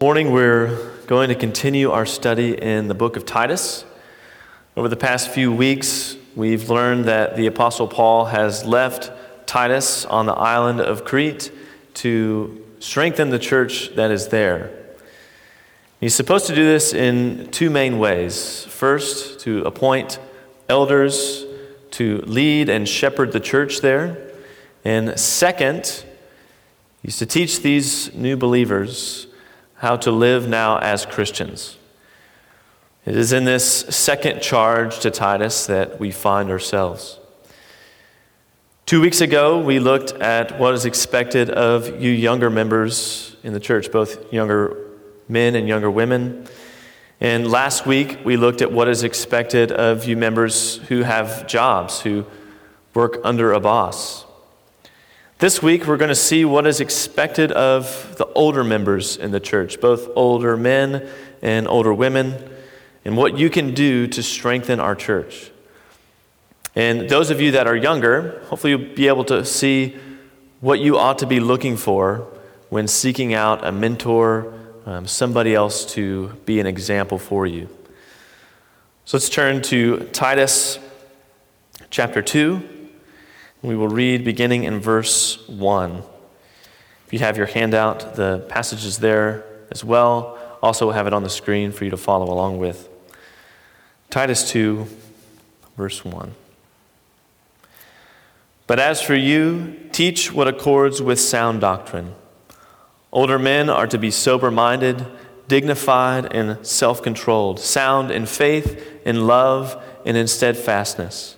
morning we're going to continue our study in the book of Titus. Over the past few weeks, we've learned that the Apostle Paul has left Titus on the island of Crete to strengthen the church that is there. He's supposed to do this in two main ways. First, to appoint elders to lead and shepherd the church there. And second, he's to teach these new believers how to live now as Christians. It is in this second charge to Titus that we find ourselves. Two weeks ago, we looked at what is expected of you younger members in the church, both younger men and younger women. And last week, we looked at what is expected of you members who have jobs, who work under a boss. This week, we're going to see what is expected of the older members in the church, both older men and older women, and what you can do to strengthen our church. And those of you that are younger, hopefully, you'll be able to see what you ought to be looking for when seeking out a mentor, um, somebody else to be an example for you. So let's turn to Titus chapter 2. We will read beginning in verse 1. If you have your handout, the passage is there as well. Also, we'll have it on the screen for you to follow along with. Titus 2, verse 1. But as for you, teach what accords with sound doctrine. Older men are to be sober minded, dignified, and self controlled, sound in faith, in love, and in steadfastness.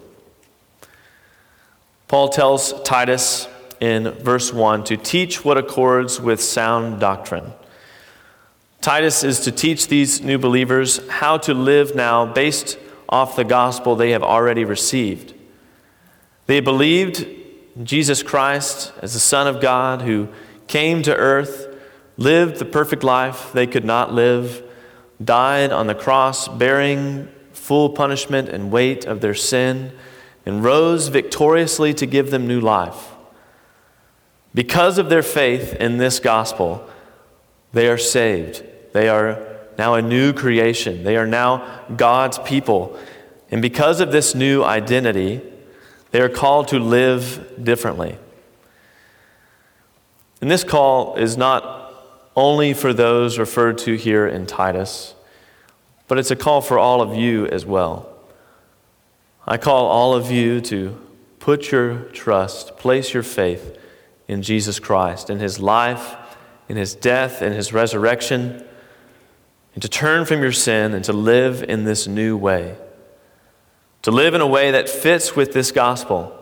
Paul tells Titus in verse 1 to teach what accords with sound doctrine. Titus is to teach these new believers how to live now based off the gospel they have already received. They believed Jesus Christ as the Son of God who came to earth, lived the perfect life they could not live, died on the cross bearing full punishment and weight of their sin and rose victoriously to give them new life. Because of their faith in this gospel, they are saved. They are now a new creation. They are now God's people. And because of this new identity, they are called to live differently. And this call is not only for those referred to here in Titus, but it's a call for all of you as well. I call all of you to put your trust, place your faith in Jesus Christ, in his life, in his death, in his resurrection, and to turn from your sin and to live in this new way. To live in a way that fits with this gospel.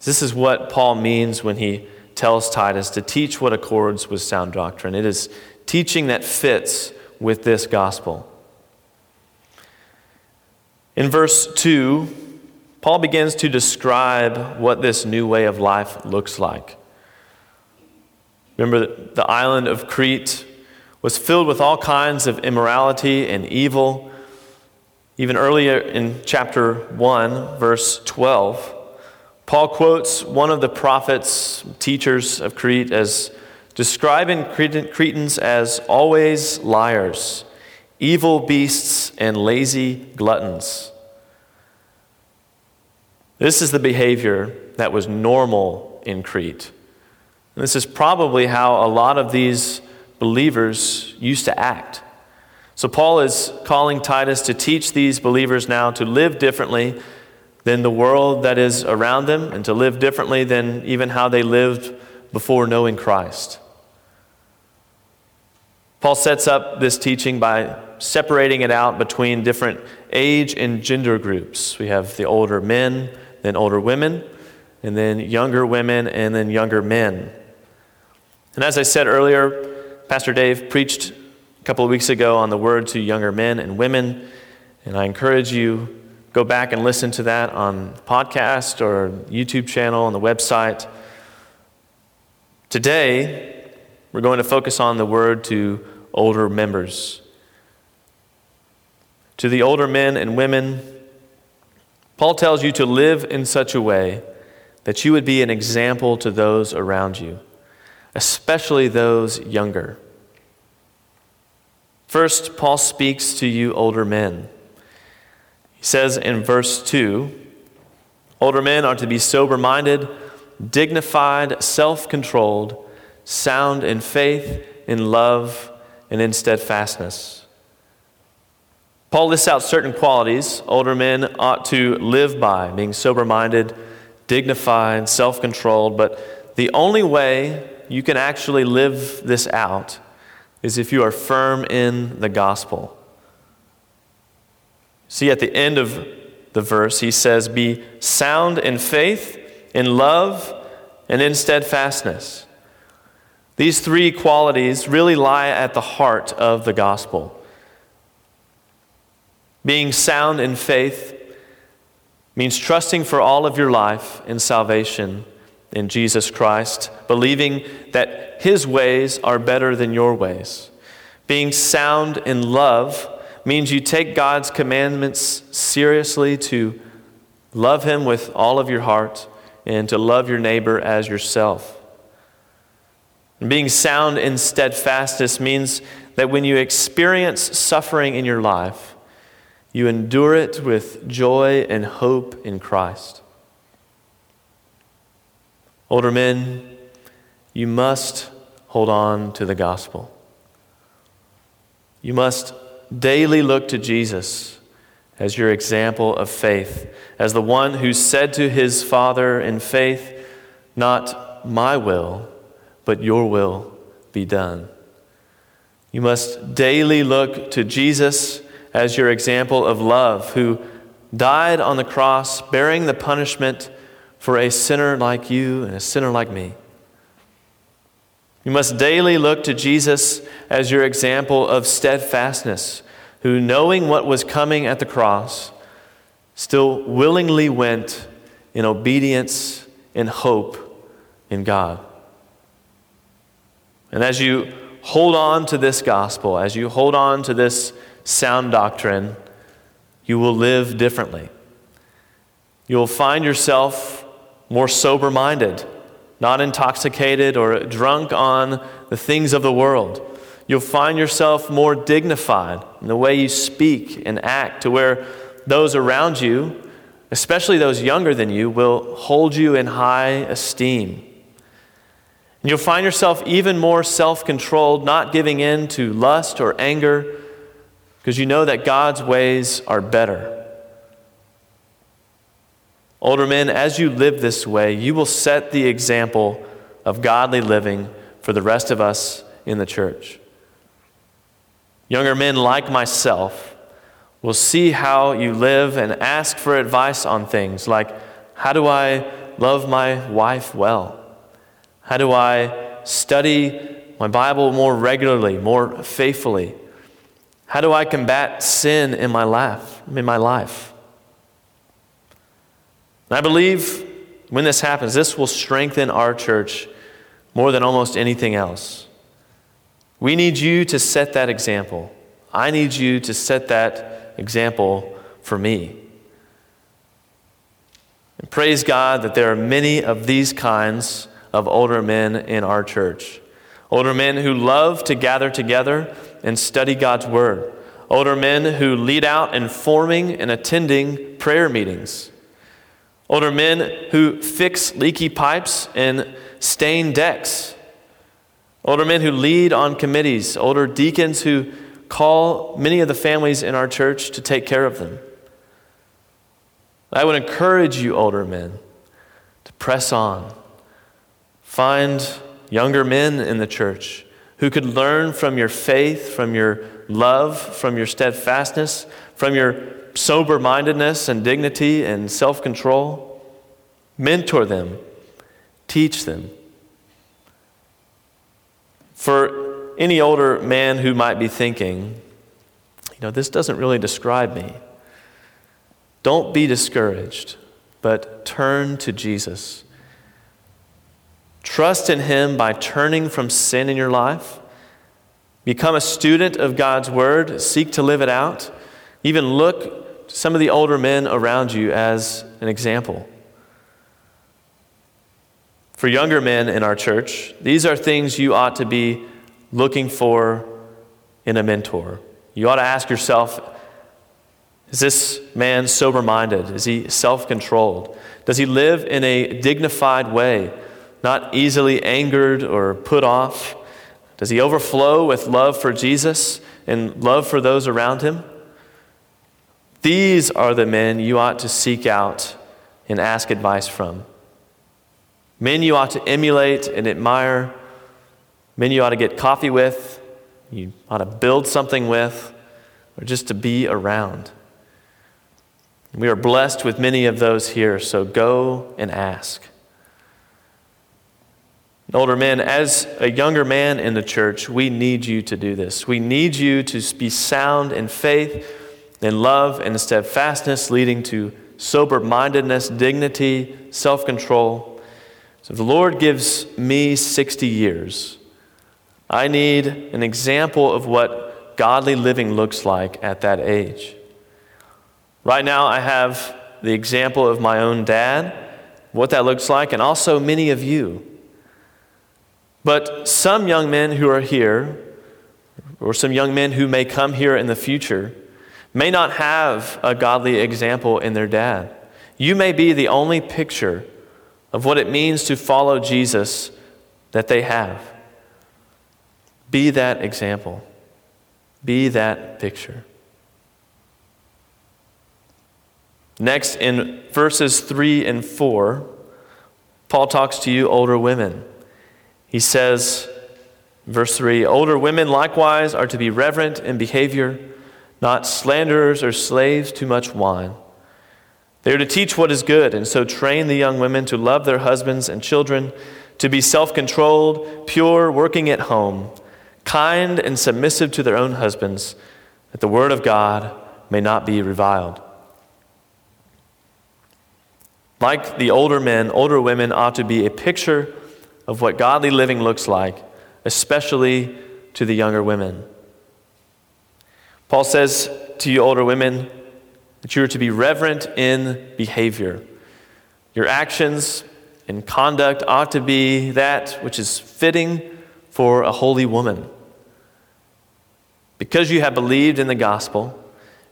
This is what Paul means when he tells Titus to teach what accords with sound doctrine. It is teaching that fits with this gospel. In verse 2, Paul begins to describe what this new way of life looks like. Remember, that the island of Crete was filled with all kinds of immorality and evil. Even earlier in chapter 1, verse 12, Paul quotes one of the prophets, teachers of Crete, as describing Cretans as always liars evil beasts, and lazy gluttons. This is the behavior that was normal in Crete. And this is probably how a lot of these believers used to act. So, Paul is calling Titus to teach these believers now to live differently than the world that is around them and to live differently than even how they lived before knowing Christ. Paul sets up this teaching by separating it out between different age and gender groups. We have the older men, then older women, and then younger women, and then younger men. And as I said earlier, Pastor Dave preached a couple of weeks ago on the word to younger men and women, and I encourage you go back and listen to that on the podcast or YouTube channel on the website. Today, we're going to focus on the word to older members. To the older men and women, Paul tells you to live in such a way that you would be an example to those around you, especially those younger. First, Paul speaks to you older men. He says in verse 2 Older men are to be sober minded, dignified, self controlled, sound in faith, in love, and in steadfastness. Paul lists out certain qualities older men ought to live by, being sober minded, dignified, self controlled. But the only way you can actually live this out is if you are firm in the gospel. See, at the end of the verse, he says, Be sound in faith, in love, and in steadfastness. These three qualities really lie at the heart of the gospel. Being sound in faith means trusting for all of your life in salvation in Jesus Christ, believing that His ways are better than your ways. Being sound in love means you take God's commandments seriously to love Him with all of your heart and to love your neighbor as yourself. And being sound in steadfastness means that when you experience suffering in your life, you endure it with joy and hope in Christ. Older men, you must hold on to the gospel. You must daily look to Jesus as your example of faith, as the one who said to his Father in faith, Not my will, but your will be done. You must daily look to Jesus as your example of love, who died on the cross, bearing the punishment for a sinner like you and a sinner like me. You must daily look to Jesus as your example of steadfastness, who, knowing what was coming at the cross, still willingly went in obedience and hope in God. And as you hold on to this gospel, as you hold on to this sound doctrine, you will live differently. You will find yourself more sober minded, not intoxicated or drunk on the things of the world. You'll find yourself more dignified in the way you speak and act, to where those around you, especially those younger than you, will hold you in high esteem. And you'll find yourself even more self controlled, not giving in to lust or anger because you know that God's ways are better. Older men, as you live this way, you will set the example of godly living for the rest of us in the church. Younger men like myself will see how you live and ask for advice on things like how do I love my wife well? How do I study my Bible more regularly, more faithfully? How do I combat sin in my life? In my life? And I believe when this happens, this will strengthen our church more than almost anything else. We need you to set that example. I need you to set that example for me. And praise God that there are many of these kinds of older men in our church. Older men who love to gather together and study God's Word. Older men who lead out in forming and attending prayer meetings. Older men who fix leaky pipes and stain decks. Older men who lead on committees. Older deacons who call many of the families in our church to take care of them. I would encourage you, older men, to press on. Find younger men in the church who could learn from your faith, from your love, from your steadfastness, from your sober mindedness and dignity and self control. Mentor them, teach them. For any older man who might be thinking, you know, this doesn't really describe me, don't be discouraged, but turn to Jesus. Trust in Him by turning from sin in your life. Become a student of God's Word. Seek to live it out. Even look to some of the older men around you as an example. For younger men in our church, these are things you ought to be looking for in a mentor. You ought to ask yourself is this man sober minded? Is he self controlled? Does he live in a dignified way, not easily angered or put off? Does he overflow with love for Jesus and love for those around him? These are the men you ought to seek out and ask advice from. Men you ought to emulate and admire. Men you ought to get coffee with. You ought to build something with, or just to be around. We are blessed with many of those here, so go and ask. Older men, as a younger man in the church, we need you to do this. We need you to be sound in faith, in love, and steadfastness, leading to sober mindedness, dignity, self control. So, if the Lord gives me 60 years, I need an example of what godly living looks like at that age. Right now, I have the example of my own dad, what that looks like, and also many of you. But some young men who are here, or some young men who may come here in the future, may not have a godly example in their dad. You may be the only picture of what it means to follow Jesus that they have. Be that example. Be that picture. Next, in verses 3 and 4, Paul talks to you, older women. He says, verse 3 Older women likewise are to be reverent in behavior, not slanderers or slaves to much wine. They are to teach what is good, and so train the young women to love their husbands and children, to be self controlled, pure, working at home, kind and submissive to their own husbands, that the word of God may not be reviled. Like the older men, older women ought to be a picture of what godly living looks like, especially to the younger women. Paul says to you, older women, that you are to be reverent in behavior. Your actions and conduct ought to be that which is fitting for a holy woman. Because you have believed in the gospel,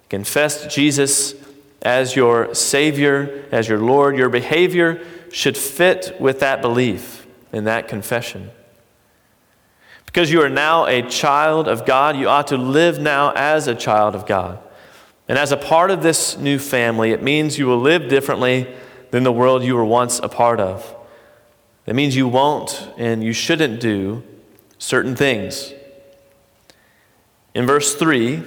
confessed Jesus as your Savior, as your Lord, your behavior should fit with that belief and that confession. Because you are now a child of God, you ought to live now as a child of God. And as a part of this new family, it means you will live differently than the world you were once a part of. That means you won't and you shouldn't do certain things. In verse 3,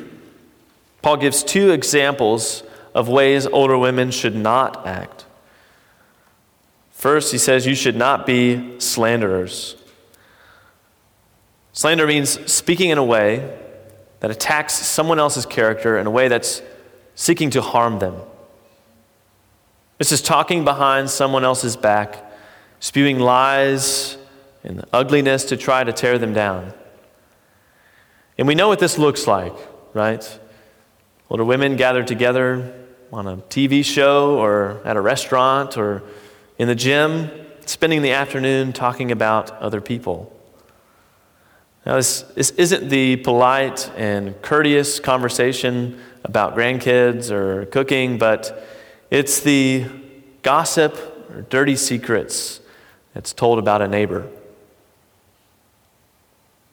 Paul gives two examples of ways older women should not act. First, he says you should not be slanderers. Slander means speaking in a way that attacks someone else's character in a way that's seeking to harm them. This is talking behind someone else's back, spewing lies and ugliness to try to tear them down. And we know what this looks like, right? Older women gather together on a TV show or at a restaurant or in the gym, spending the afternoon talking about other people. Now, this, this isn't the polite and courteous conversation about grandkids or cooking, but it's the gossip or dirty secrets that's told about a neighbor.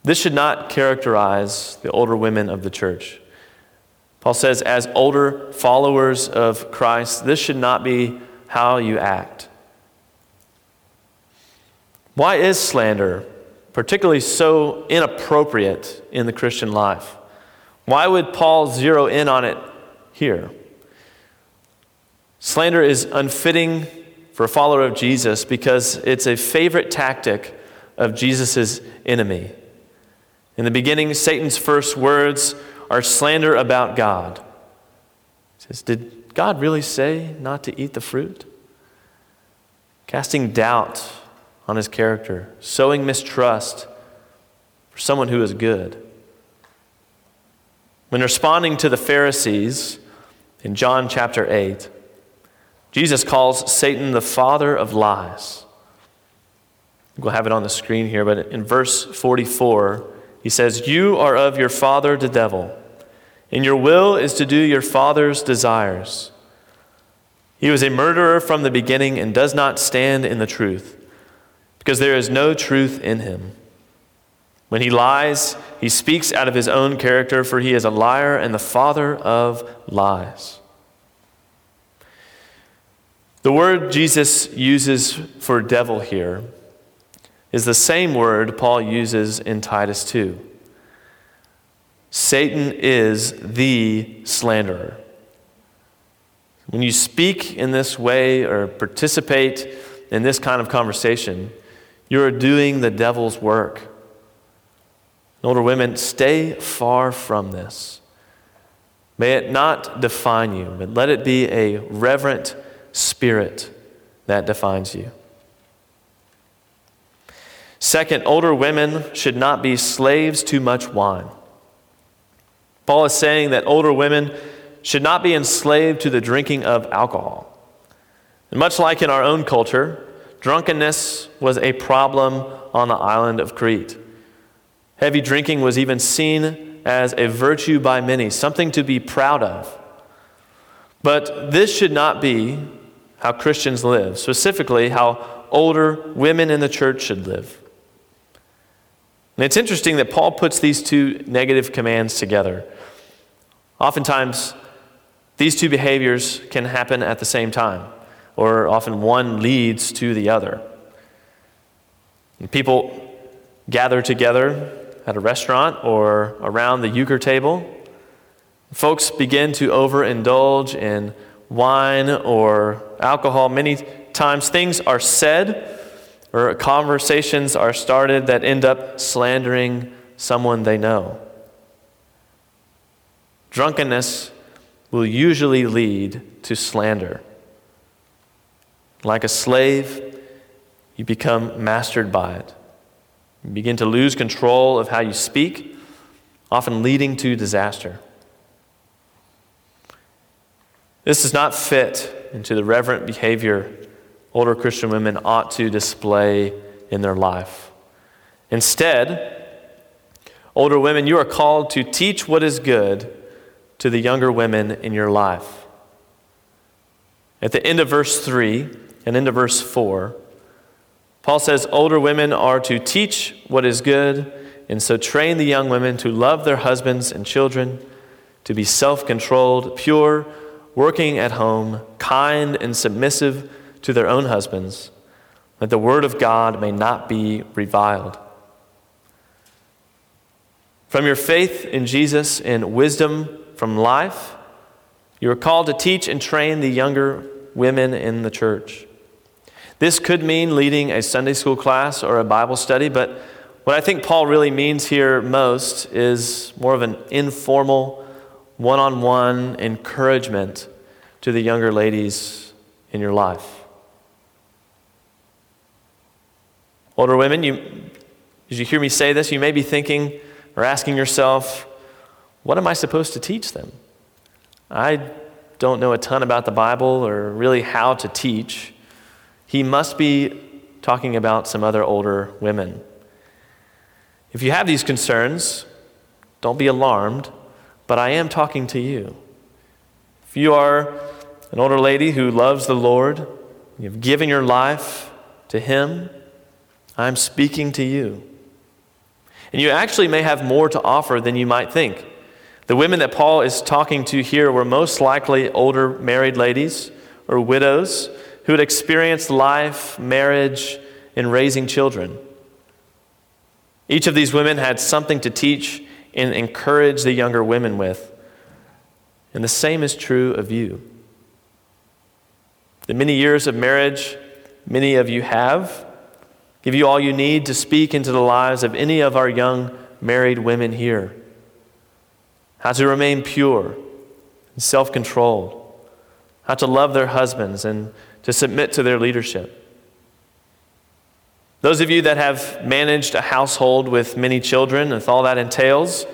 This should not characterize the older women of the church. Paul says, as older followers of Christ, this should not be how you act. Why is slander particularly so inappropriate in the Christian life? Why would Paul zero in on it here? Slander is unfitting for a follower of Jesus because it's a favorite tactic of Jesus' enemy. In the beginning, Satan's first words are slander about God. He says, Did God really say not to eat the fruit? Casting doubt on his character, sowing mistrust for someone who is good. When responding to the Pharisees in John chapter 8, Jesus calls Satan the father of lies. We'll have it on the screen here, but in verse 44, he says, You are of your father, the devil, and your will is to do your father's desires. He was a murderer from the beginning and does not stand in the truth, because there is no truth in him. When he lies, he speaks out of his own character, for he is a liar and the father of lies. The word Jesus uses for devil here is the same word Paul uses in Titus 2. Satan is the slanderer. When you speak in this way or participate in this kind of conversation, you are doing the devil's work. Older women, stay far from this. May it not define you, but let it be a reverent spirit that defines you. Second, older women should not be slaves to much wine. Paul is saying that older women should not be enslaved to the drinking of alcohol. And much like in our own culture, drunkenness was a problem on the island of Crete. Heavy drinking was even seen as a virtue by many, something to be proud of. But this should not be how Christians live, specifically, how older women in the church should live. And it's interesting that Paul puts these two negative commands together. Oftentimes, these two behaviors can happen at the same time, or often one leads to the other. And people gather together at a restaurant or around the euchre table. Folks begin to overindulge in wine or alcohol. Many times things are said or conversations are started that end up slandering someone they know. Drunkenness will usually lead to slander. Like a slave, you become mastered by it. You begin to lose control of how you speak, often leading to disaster. This does not fit into the reverent behavior older Christian women ought to display in their life. Instead, older women, you are called to teach what is good to the younger women in your life. At the end of verse 3 and into verse 4, Paul says older women are to teach what is good and so train the young women to love their husbands and children, to be self controlled, pure, working at home, kind and submissive to their own husbands, that the word of God may not be reviled. From your faith in Jesus and wisdom from life, you are called to teach and train the younger women in the church. This could mean leading a Sunday school class or a Bible study, but what I think Paul really means here most is more of an informal, one on one encouragement to the younger ladies in your life. Older women, you, as you hear me say this, you may be thinking or asking yourself, what am I supposed to teach them? I don't know a ton about the Bible or really how to teach. He must be talking about some other older women. If you have these concerns, don't be alarmed, but I am talking to you. If you are an older lady who loves the Lord, you've given your life to Him, I'm speaking to you. And you actually may have more to offer than you might think. The women that Paul is talking to here were most likely older married ladies or widows who had experienced life, marriage, and raising children. Each of these women had something to teach and encourage the younger women with. And the same is true of you. The many years of marriage many of you have give you all you need to speak into the lives of any of our young married women here, how to remain pure and self controlled, how to love their husbands and to submit to their leadership. Those of you that have managed a household with many children, with all that entails,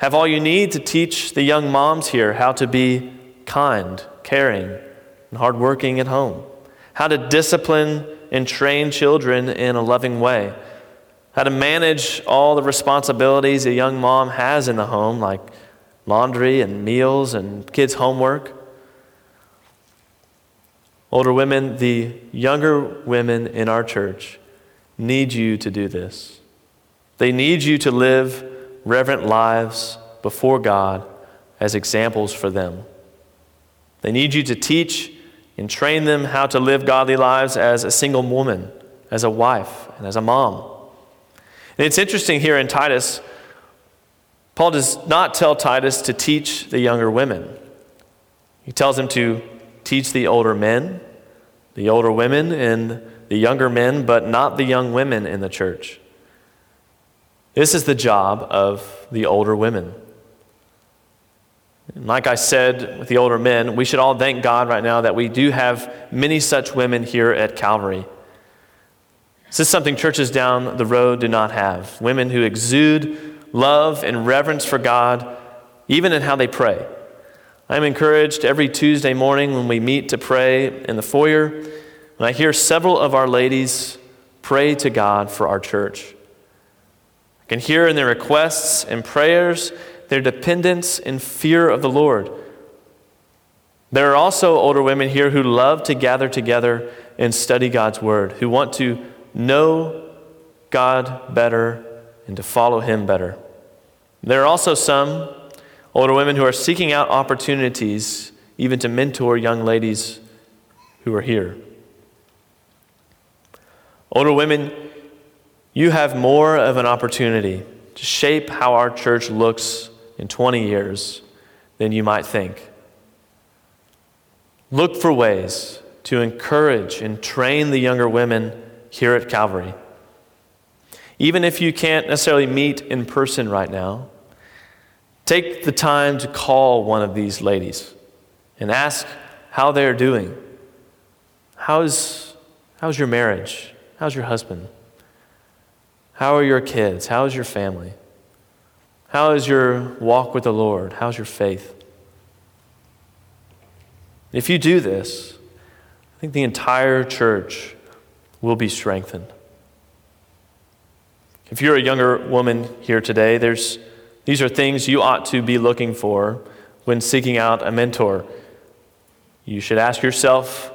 have all you need to teach the young moms here how to be kind, caring, and hardworking at home, how to discipline and train children in a loving way, how to manage all the responsibilities a young mom has in the home, like laundry and meals and kids' homework. Older women, the younger women in our church need you to do this. They need you to live reverent lives before God as examples for them. They need you to teach and train them how to live godly lives as a single woman, as a wife, and as a mom. And it's interesting here in Titus, Paul does not tell Titus to teach the younger women. He tells him to teach the older men, the older women, and the younger men, but not the young women in the church. This is the job of the older women. And like I said with the older men, we should all thank God right now that we do have many such women here at Calvary. This is something churches down the road do not have. Women who exude love and reverence for God, even in how they pray. I'm encouraged every Tuesday morning when we meet to pray in the foyer, when I hear several of our ladies pray to God for our church. I can hear in their requests and prayers their dependence and fear of the Lord. There are also older women here who love to gather together and study God's Word, who want to know God better and to follow Him better. There are also some older women who are seeking out opportunities even to mentor young ladies who are here. Older women, you have more of an opportunity to shape how our church looks in 20 years than you might think. Look for ways to encourage and train the younger women here at Calvary. Even if you can't necessarily meet in person right now, take the time to call one of these ladies and ask how they're doing. How's, how's your marriage? How's your husband? How are your kids? How's your family? How is your walk with the Lord? How's your faith? If you do this, I think the entire church will be strengthened. If you're a younger woman here today, there's, these are things you ought to be looking for when seeking out a mentor. You should ask yourself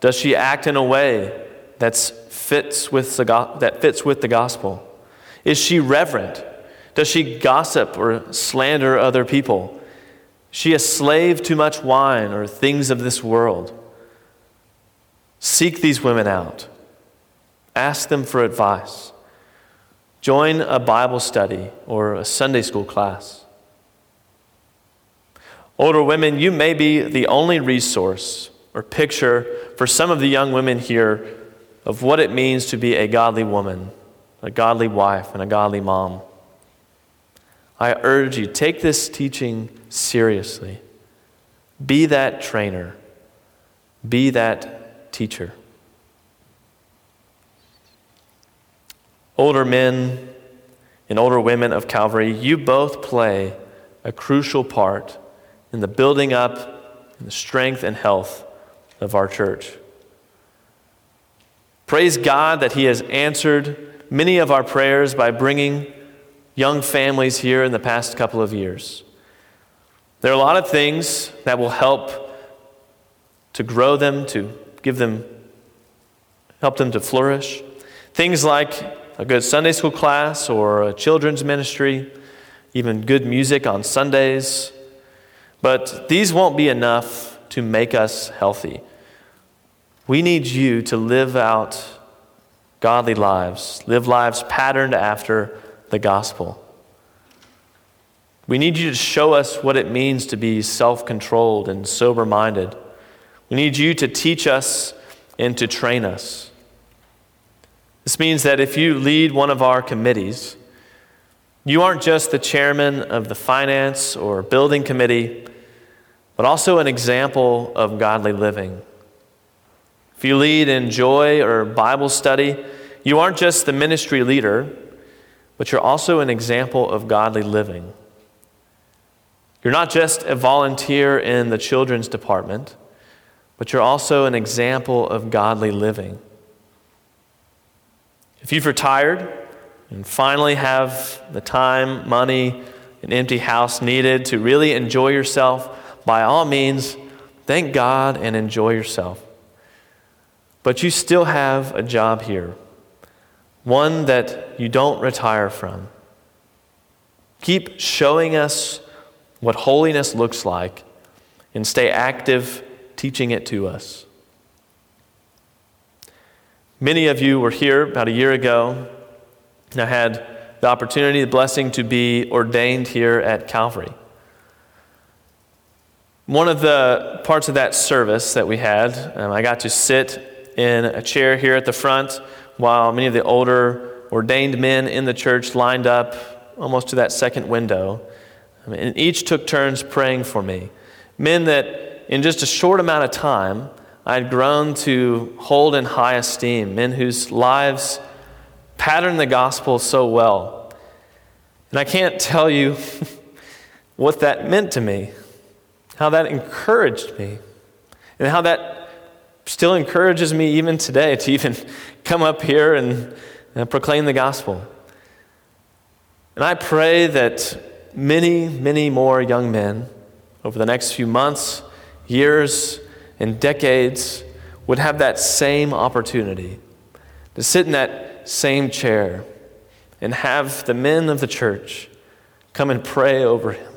Does she act in a way that's fits with the, that fits with the gospel? Is she reverent? Does she gossip or slander other people? Is she a slave to much wine or things of this world? Seek these women out. Ask them for advice. Join a Bible study or a Sunday school class. Older women, you may be the only resource or picture for some of the young women here of what it means to be a godly woman, a godly wife, and a godly mom. I urge you, take this teaching seriously. Be that trainer, be that teacher. Older men and older women of Calvary, you both play a crucial part in the building up and the strength and health of our church. Praise God that He has answered many of our prayers by bringing young families here in the past couple of years. There are a lot of things that will help to grow them, to give them, help them to flourish. Things like a good Sunday school class or a children's ministry, even good music on Sundays. But these won't be enough to make us healthy. We need you to live out godly lives, live lives patterned after the gospel. We need you to show us what it means to be self controlled and sober minded. We need you to teach us and to train us. This means that if you lead one of our committees, You aren't just the chairman of the finance or building committee, but also an example of godly living. If you lead in joy or Bible study, you aren't just the ministry leader, but you're also an example of godly living. You're not just a volunteer in the children's department, but you're also an example of godly living. If you've retired and finally have the time, money, an empty house needed to really enjoy yourself, by all means, thank God and enjoy yourself. But you still have a job here, one that you don't retire from. Keep showing us what holiness looks like and stay active teaching it to us. Many of you were here about a year ago. And I had the opportunity, the blessing to be ordained here at Calvary. One of the parts of that service that we had, um, I got to sit in a chair here at the front while many of the older ordained men in the church lined up almost to that second window. And each took turns praying for me. Men that, in just a short amount of time, I had grown to hold in high esteem, men whose lives patterned the gospel so well. And I can't tell you what that meant to me, how that encouraged me, and how that still encourages me even today to even come up here and, and proclaim the gospel. And I pray that many, many more young men over the next few months, years, and decades would have that same opportunity to sit in that same chair and have the men of the church come and pray over him.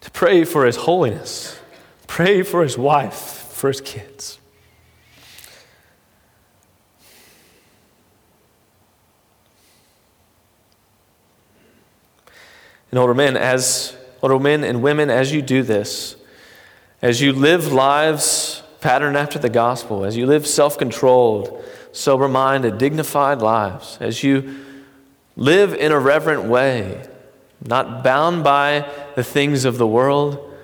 To pray for his holiness, pray for his wife first kids. And older men, as older men and women, as you do this, as you live lives patterned after the gospel, as you live self controlled, sober minded, dignified lives, as you live in a reverent way, not bound by the things of the world,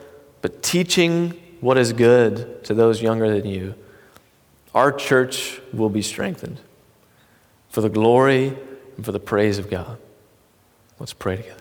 but teaching what is good to those younger than you, our church will be strengthened for the glory and for the praise of God. Let's pray together.